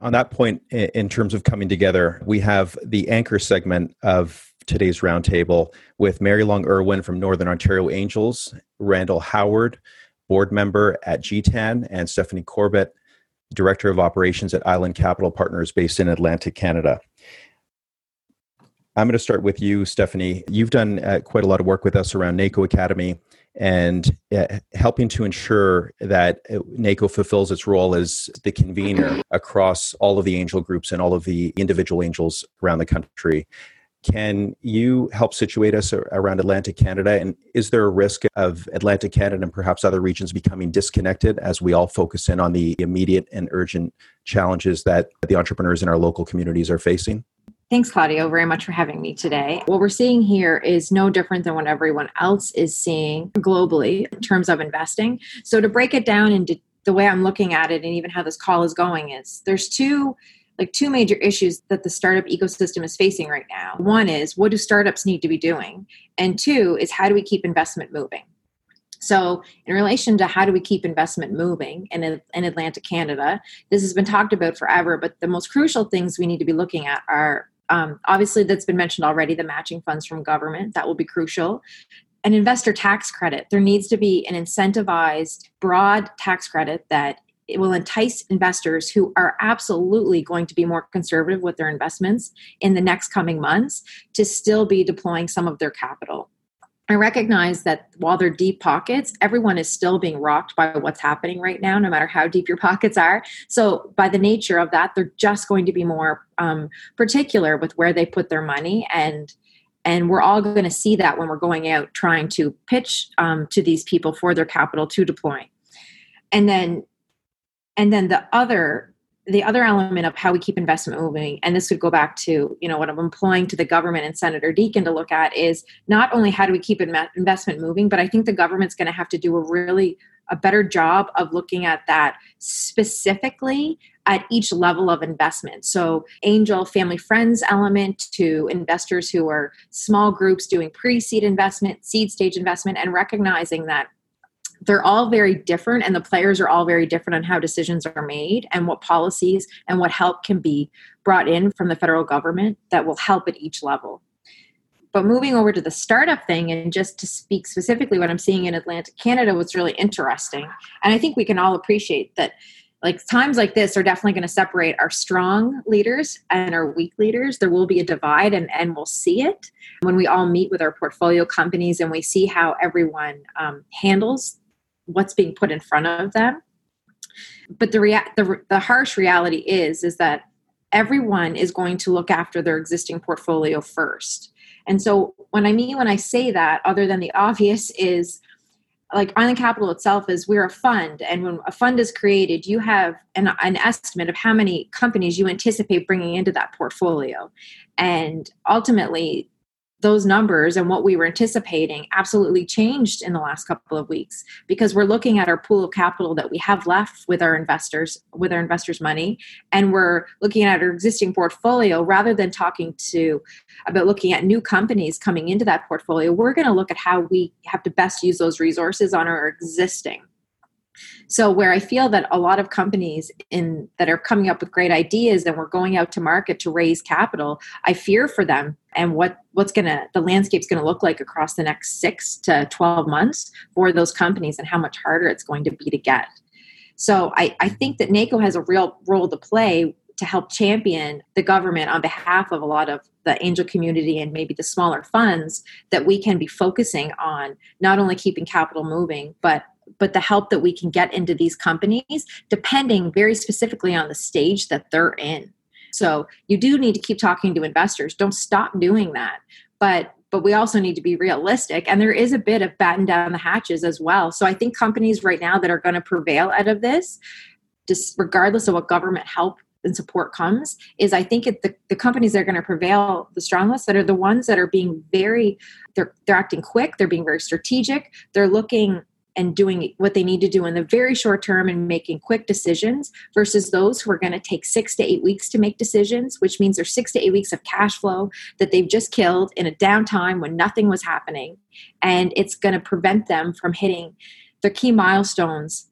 On that point, in terms of coming together, we have the anchor segment of today's roundtable with Mary Long Irwin from Northern Ontario Angels, Randall Howard, board member at GTAN, and Stephanie Corbett, director of operations at Island Capital Partners based in Atlantic, Canada. I'm going to start with you, Stephanie. You've done uh, quite a lot of work with us around NACO Academy and uh, helping to ensure that uh, NACO fulfills its role as the convener across all of the angel groups and all of the individual angels around the country. Can you help situate us around Atlantic Canada? And is there a risk of Atlantic Canada and perhaps other regions becoming disconnected as we all focus in on the immediate and urgent challenges that the entrepreneurs in our local communities are facing? Thanks, Claudio, very much for having me today. What we're seeing here is no different than what everyone else is seeing globally in terms of investing. So, to break it down into the way I'm looking at it and even how this call is going is there's two like two major issues that the startup ecosystem is facing right now. One is what do startups need to be doing? And two is how do we keep investment moving? So, in relation to how do we keep investment moving in, in Atlantic Canada, this has been talked about forever, but the most crucial things we need to be looking at are um, obviously, that's been mentioned already the matching funds from government, that will be crucial. An investor tax credit, there needs to be an incentivized, broad tax credit that it will entice investors who are absolutely going to be more conservative with their investments in the next coming months to still be deploying some of their capital. I recognize that while they're deep pockets, everyone is still being rocked by what's happening right now, no matter how deep your pockets are. So, by the nature of that, they're just going to be more um, particular with where they put their money and and we're all going to see that when we're going out trying to pitch um, to these people for their capital to deploy and then and then the other the other element of how we keep investment moving and this would go back to you know what i'm employing to the government and senator deacon to look at is not only how do we keep investment moving but i think the government's going to have to do a really a better job of looking at that specifically at each level of investment. So, angel family friends element to investors who are small groups doing pre seed investment, seed stage investment, and recognizing that they're all very different and the players are all very different on how decisions are made and what policies and what help can be brought in from the federal government that will help at each level. But moving over to the startup thing and just to speak specifically what i'm seeing in atlantic canada was really interesting and i think we can all appreciate that like times like this are definitely going to separate our strong leaders and our weak leaders. There will be a divide and, and we'll see it. When we all meet with our portfolio companies and we see how everyone um, handles what's being put in front of them. But the, rea- the the harsh reality is is that everyone is going to look after their existing portfolio first. And so when i mean when i say that other than the obvious is like Island Capital itself is we're a fund, and when a fund is created, you have an, an estimate of how many companies you anticipate bringing into that portfolio, and ultimately, those numbers and what we were anticipating absolutely changed in the last couple of weeks because we're looking at our pool of capital that we have left with our investors with our investors money. And we're looking at our existing portfolio rather than talking to about looking at new companies coming into that portfolio. We're going to look at how we have to best use those resources on our existing so where I feel that a lot of companies in that are coming up with great ideas and we're going out to market to raise capital, I fear for them and what what's gonna the landscape's gonna look like across the next six to twelve months for those companies and how much harder it's going to be to get. So I, I think that NACO has a real role to play to help champion the government on behalf of a lot of the angel community and maybe the smaller funds that we can be focusing on not only keeping capital moving but but the help that we can get into these companies depending very specifically on the stage that they're in. So you do need to keep talking to investors. Don't stop doing that. But but we also need to be realistic and there is a bit of batten down the hatches as well. So i think companies right now that are going to prevail out of this just regardless of what government help and support comes is i think it, the, the companies that are going to prevail the strongest that are the ones that are being very they're, they're acting quick they're being very strategic they're looking and doing what they need to do in the very short term and making quick decisions versus those who are going to take six to eight weeks to make decisions, which means there's six to eight weeks of cash flow that they've just killed in a downtime when nothing was happening. And it's going to prevent them from hitting their key milestones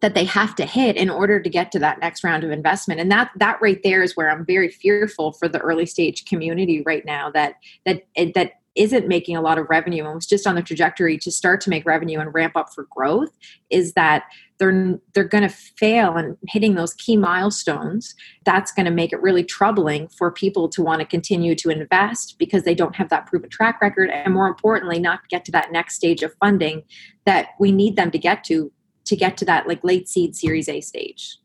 that they have to hit in order to get to that next round of investment and that that right there is where i'm very fearful for the early stage community right now that that that isn't making a lot of revenue and was just on the trajectory to start to make revenue and ramp up for growth is that they're they're going to fail and hitting those key milestones that's going to make it really troubling for people to want to continue to invest because they don't have that proven track record and more importantly not get to that next stage of funding that we need them to get to to get to that like late seed series A stage.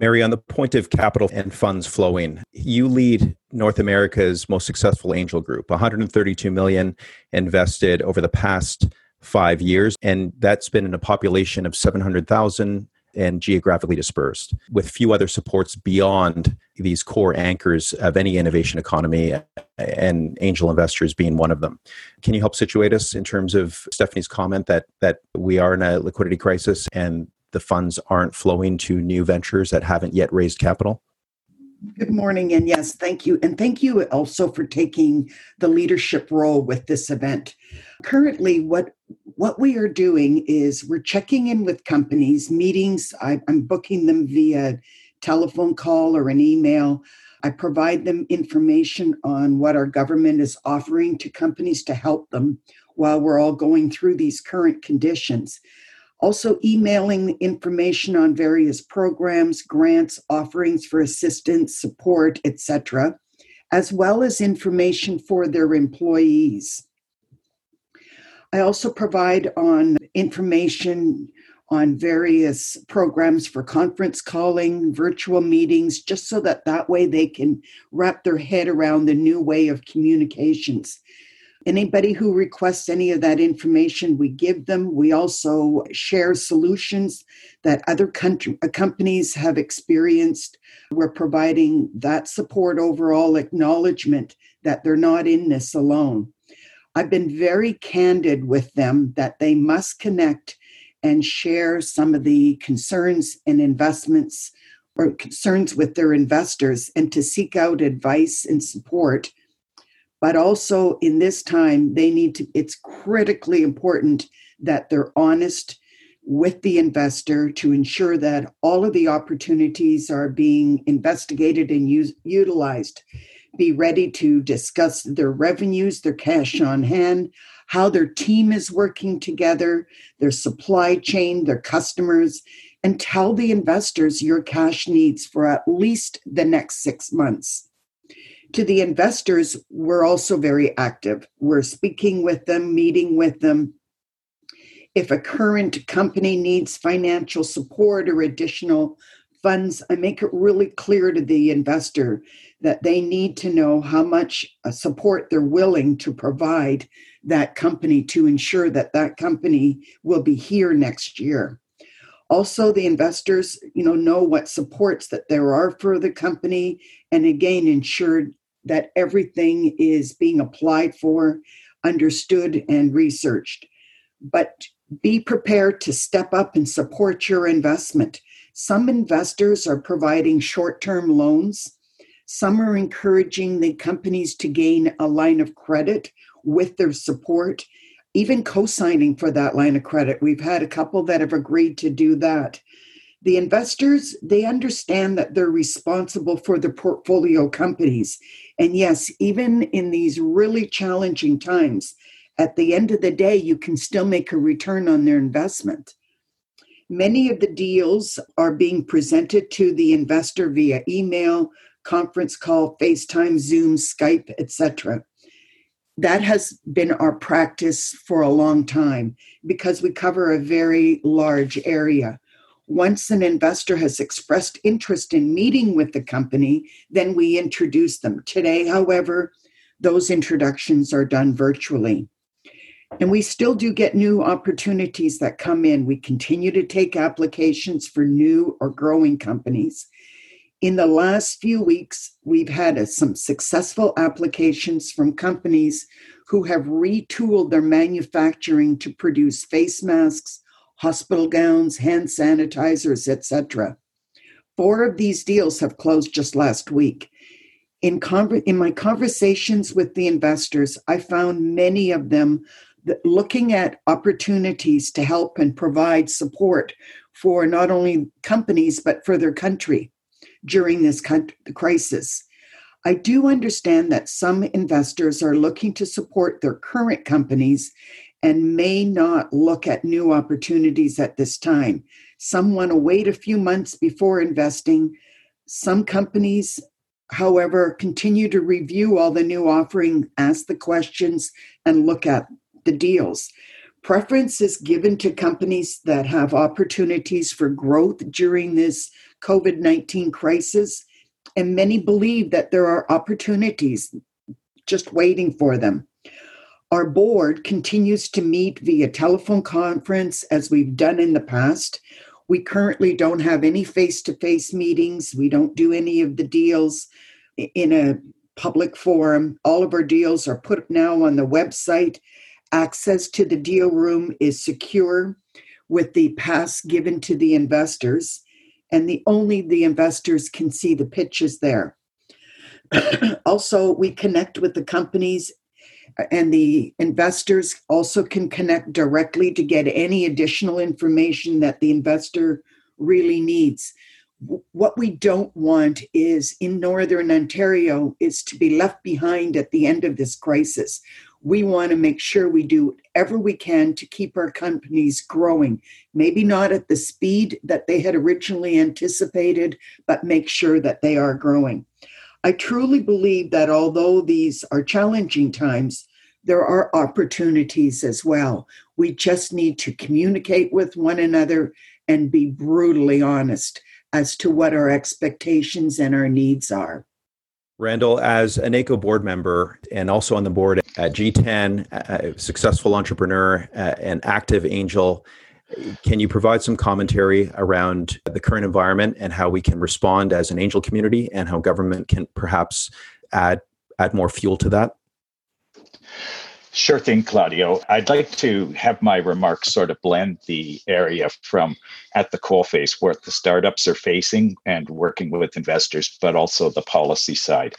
Mary, on the point of capital and funds flowing, you lead North America's most successful angel group, 132 million invested over the past five years, and that's been in a population of 700,000 and geographically dispersed, with few other supports beyond these core anchors of any innovation economy, and angel investors being one of them. Can you help situate us in terms of Stephanie's comment that that we are in a liquidity crisis and the funds aren't flowing to new ventures that haven't yet raised capital? Good morning, and yes, thank you. And thank you also for taking the leadership role with this event. Currently, what what we are doing is we're checking in with companies, meetings. I, I'm booking them via telephone call or an email. I provide them information on what our government is offering to companies to help them while we're all going through these current conditions also emailing information on various programs, grants, offerings for assistance, support, etc., as well as information for their employees. I also provide on information on various programs for conference calling, virtual meetings, just so that that way they can wrap their head around the new way of communications. Anybody who requests any of that information, we give them. We also share solutions that other country, uh, companies have experienced. We're providing that support, overall acknowledgement that they're not in this alone. I've been very candid with them that they must connect and share some of the concerns and investments or concerns with their investors and to seek out advice and support but also in this time they need to it's critically important that they're honest with the investor to ensure that all of the opportunities are being investigated and use, utilized. Be ready to discuss their revenues their cash on hand how their team is working together their supply chain their customers and tell the investors your cash needs for at least the next six months to the investors, we're also very active. We're speaking with them, meeting with them. If a current company needs financial support or additional funds, I make it really clear to the investor that they need to know how much uh, support they're willing to provide that company to ensure that that company will be here next year also the investors you know know what supports that there are for the company and again ensured that everything is being applied for, understood, and researched. But be prepared to step up and support your investment. Some investors are providing short term loans. Some are encouraging the companies to gain a line of credit with their support, even co signing for that line of credit. We've had a couple that have agreed to do that the investors they understand that they're responsible for the portfolio companies. And yes even in these really challenging times at the end of the day you can still make a return on their investment. Many of the deals are being presented to the investor via email conference call facetime zoom skype etc that has been our practice for a long time because we cover a very large area once an investor has expressed interest in meeting with the company, then we introduce them. Today, however, those introductions are done virtually. And we still do get new opportunities that come in. We continue to take applications for new or growing companies. In the last few weeks, we've had a, some successful applications from companies who have retooled their manufacturing to produce face masks, hospital gowns, hand sanitizers, etc. Four of these deals have closed just last week. In, in my conversations with the investors, I found many of them looking at opportunities to help and provide support for not only companies but for their country during this crisis. I do understand that some investors are looking to support their current companies and may not look at new opportunities at this time. Some want to wait a few months before investing. Some companies, however, continue to review all the new offering, ask the questions, and look at the deals. Preference is given to companies that have opportunities for growth during this COVID 19 crisis, and many believe that there are opportunities just waiting for them. Our board continues to meet via telephone conference as we've done in the past. We currently don't have any face to face meetings. We don't do any of the deals in a public forum. All of our deals are put now on the website Access to the deal room is secure with the pass given to the investors, and the only the investors can see the pitches there. also, we connect with the companies and the investors also can connect directly to get any additional information that the investor really needs what we don't want is in northern ontario is to be left behind at the end of this crisis we want to make sure we do whatever we can to keep our companies growing. Maybe not at the speed that they had originally anticipated, but make sure that they are growing. I truly believe that although these are challenging times, there are opportunities as well. We just need to communicate with one another and be brutally honest as to what our expectations and our needs are. Randall, as a NACO board member and also on the board at GTAN, a successful entrepreneur, an active angel, can you provide some commentary around the current environment and how we can respond as an angel community and how government can perhaps add add more fuel to that? Sure thing, Claudio. I'd like to have my remarks sort of blend the area from at the coalface where the startups are facing and working with investors, but also the policy side.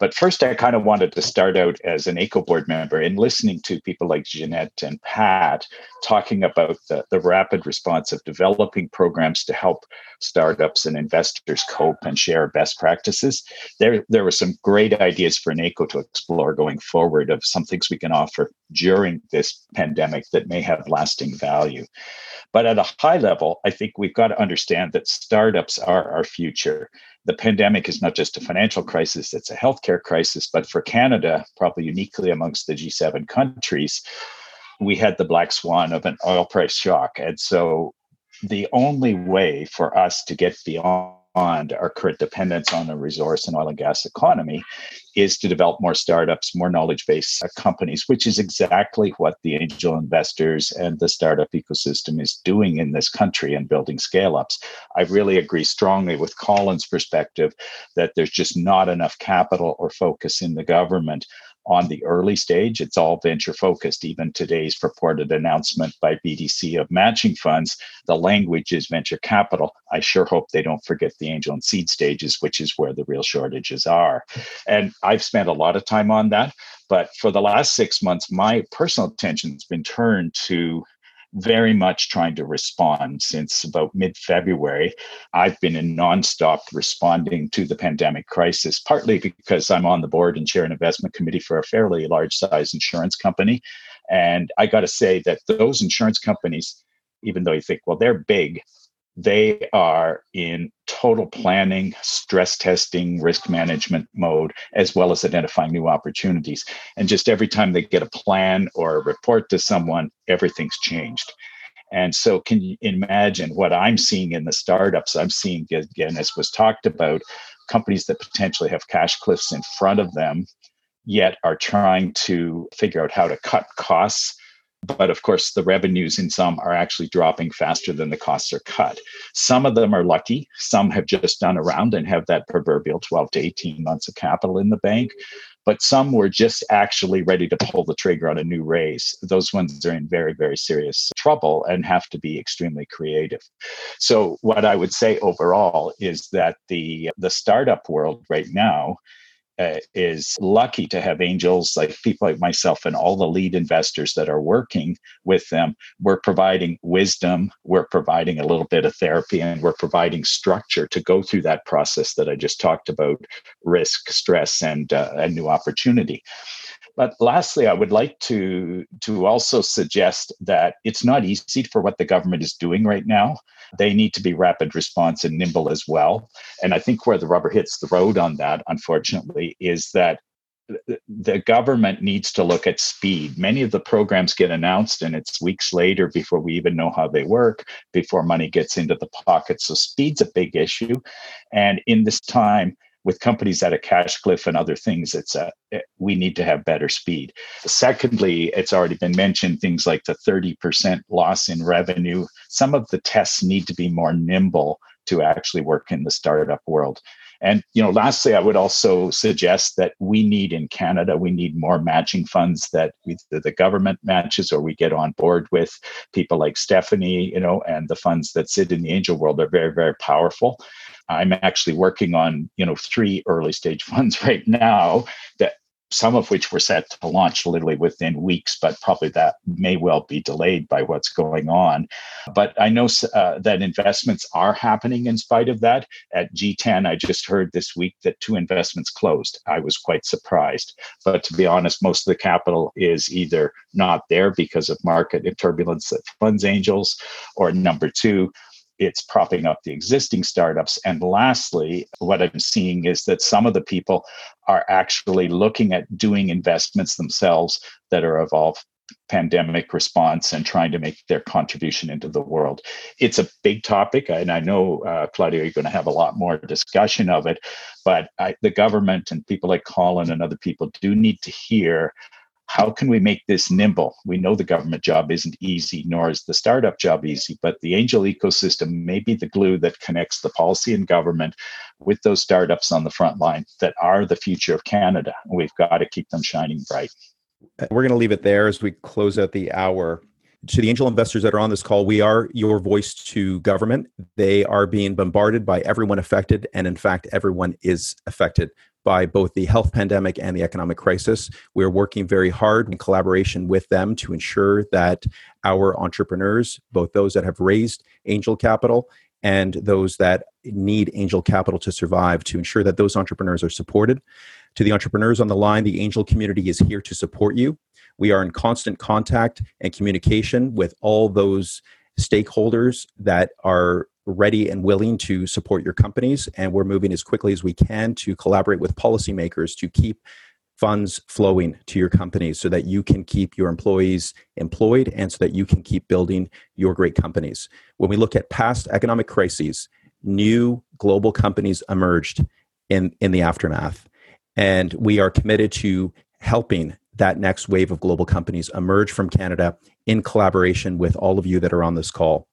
But first, I kind of wanted to start out as a NACO board member and listening to people like Jeanette and Pat talking about the, the rapid response of developing programs to help startups and investors cope and share best practices. There, there were some great ideas for NACO to explore going forward of some things we can offer during this pandemic that may have lasting value. But at a high level, I think we've got to understand that startups are our future the pandemic is not just a financial crisis, it's a healthcare crisis. But for Canada, probably uniquely amongst the G7 countries, we had the black swan of an oil price shock. And so the only way for us to get beyond our current dependence on a resource and oil and gas economy is to develop more startups, more knowledge based uh, companies, which is exactly what the angel investors and the startup ecosystem is doing in this country and building scale ups. I really agree strongly with Colin's perspective that there's just not enough capital or focus in the government on the early stage. It's all venture focused. Even today's purported announcement by BDC of matching funds, the language is venture capital. I sure hope they don't forget the angel and seed stages, which is where the real shortages are. And I've spent a lot of time on that. But for the last six months, my personal attention has been turned to very much trying to respond since about mid February. I've been in nonstop responding to the pandemic crisis, partly because I'm on the board and chair an investment committee for a fairly large size insurance company. And I got to say that those insurance companies, even though you think, well, they're big, they are in total planning, stress testing, risk management mode, as well as identifying new opportunities. And just every time they get a plan or a report to someone, everything's changed. And so, can you imagine what I'm seeing in the startups? I'm seeing, again, as was talked about, companies that potentially have cash cliffs in front of them, yet are trying to figure out how to cut costs but of course, the revenues in some are actually dropping faster than the costs are cut. Some of them are lucky. Some have just done around and have that proverbial 12 to 18 months of capital in the bank. But some were just actually ready to pull the trigger on a new raise. Those ones are in very, very serious trouble and have to be extremely creative. So, what I would say overall is that the, the startup world right now uh, is lucky to have angels like people like myself and all the lead investors that are working with them. We're providing wisdom, we're providing a little bit of therapy, and we're providing structure to go through that process that I just talked about risk, stress, and, uh, and new opportunity. But lastly, I would like to, to also suggest that it's not easy for what the government is doing right now. They need to be rapid response and nimble as well. And I think where the rubber hits the road on that, unfortunately, is that the government needs to look at speed. Many of the programs get announced and it's weeks later before we even know how they work, before money gets into the pockets. So speed's a big issue. And in this time, with companies at a cash cliff and other things, it's a, eh, we need to have better speed. Secondly, it's already been mentioned things like the 30% loss in revenue. Some of the tests need to be more nimble to actually work in the startup world. And you know, lastly, I would also suggest that we need in Canada, we need more matching funds that either the government matches or we get on board with people like Stephanie, you know, and the funds that sit in the angel world are very, very powerful. I'm actually working on, you know, three early stage funds right now that some of which were set to launch literally within weeks, but probably that may well be delayed by what's going on. But I know uh, that investments are happening in spite of that. At GTAN, I just heard this week that two investments closed. I was quite surprised. But to be honest, most of the capital is either not there because of market turbulence that funds angels, or number two, it's propping up the existing startups. And lastly, what I'm seeing is that some of the people are actually looking at doing investments themselves that are of pandemic response and trying to make their contribution into the world. It's a big topic, and I know, uh, Claudio, you're going to have a lot more discussion of it, but I, the government and people like Colin and other people do need to hear how can we make this nimble? We know the government job isn't easy, nor is the startup job easy, but the angel ecosystem may be the glue that connects the policy and government with those startups on the front line that are the future of Canada. We've got to keep them shining bright. We're going to leave it there as we close out the hour. To the angel investors that are on this call, we are your voice to government. They are being bombarded by everyone affected, and in fact, everyone is affected by both the health pandemic and the economic crisis. We're working very hard in collaboration with them to ensure that our entrepreneurs, both those that have raised angel capital and those that need angel capital to survive, to ensure that those entrepreneurs are supported. To the entrepreneurs on the line, the angel community is here to support you. We are in constant contact and communication with all those stakeholders that are ready and willing to support your companies. And we're moving as quickly as we can to collaborate with policymakers to keep funds flowing to your companies so that you can keep your employees employed and so that you can keep building your great companies. When we look at past economic crises, new global companies emerged in, in the aftermath. And we are committed to helping that next wave of global companies emerge from Canada in collaboration with all of you that are on this call.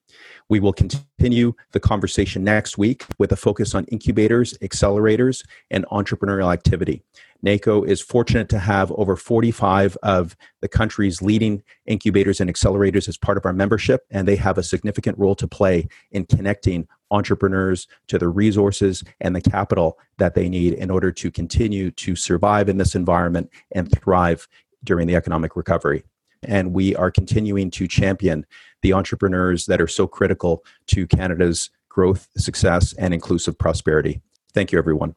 We will continue the conversation next week with a focus on incubators, accelerators, and entrepreneurial activity. NACO is fortunate to have over 45 of the country's leading incubators and accelerators as part of our membership, and they have a significant role to play in connecting entrepreneurs to the resources and the capital that they need in order to continue to survive in this environment and thrive during the economic recovery and we are continuing to champion the entrepreneurs that are so critical to Canada's growth, success, and inclusive prosperity. Thank you, everyone.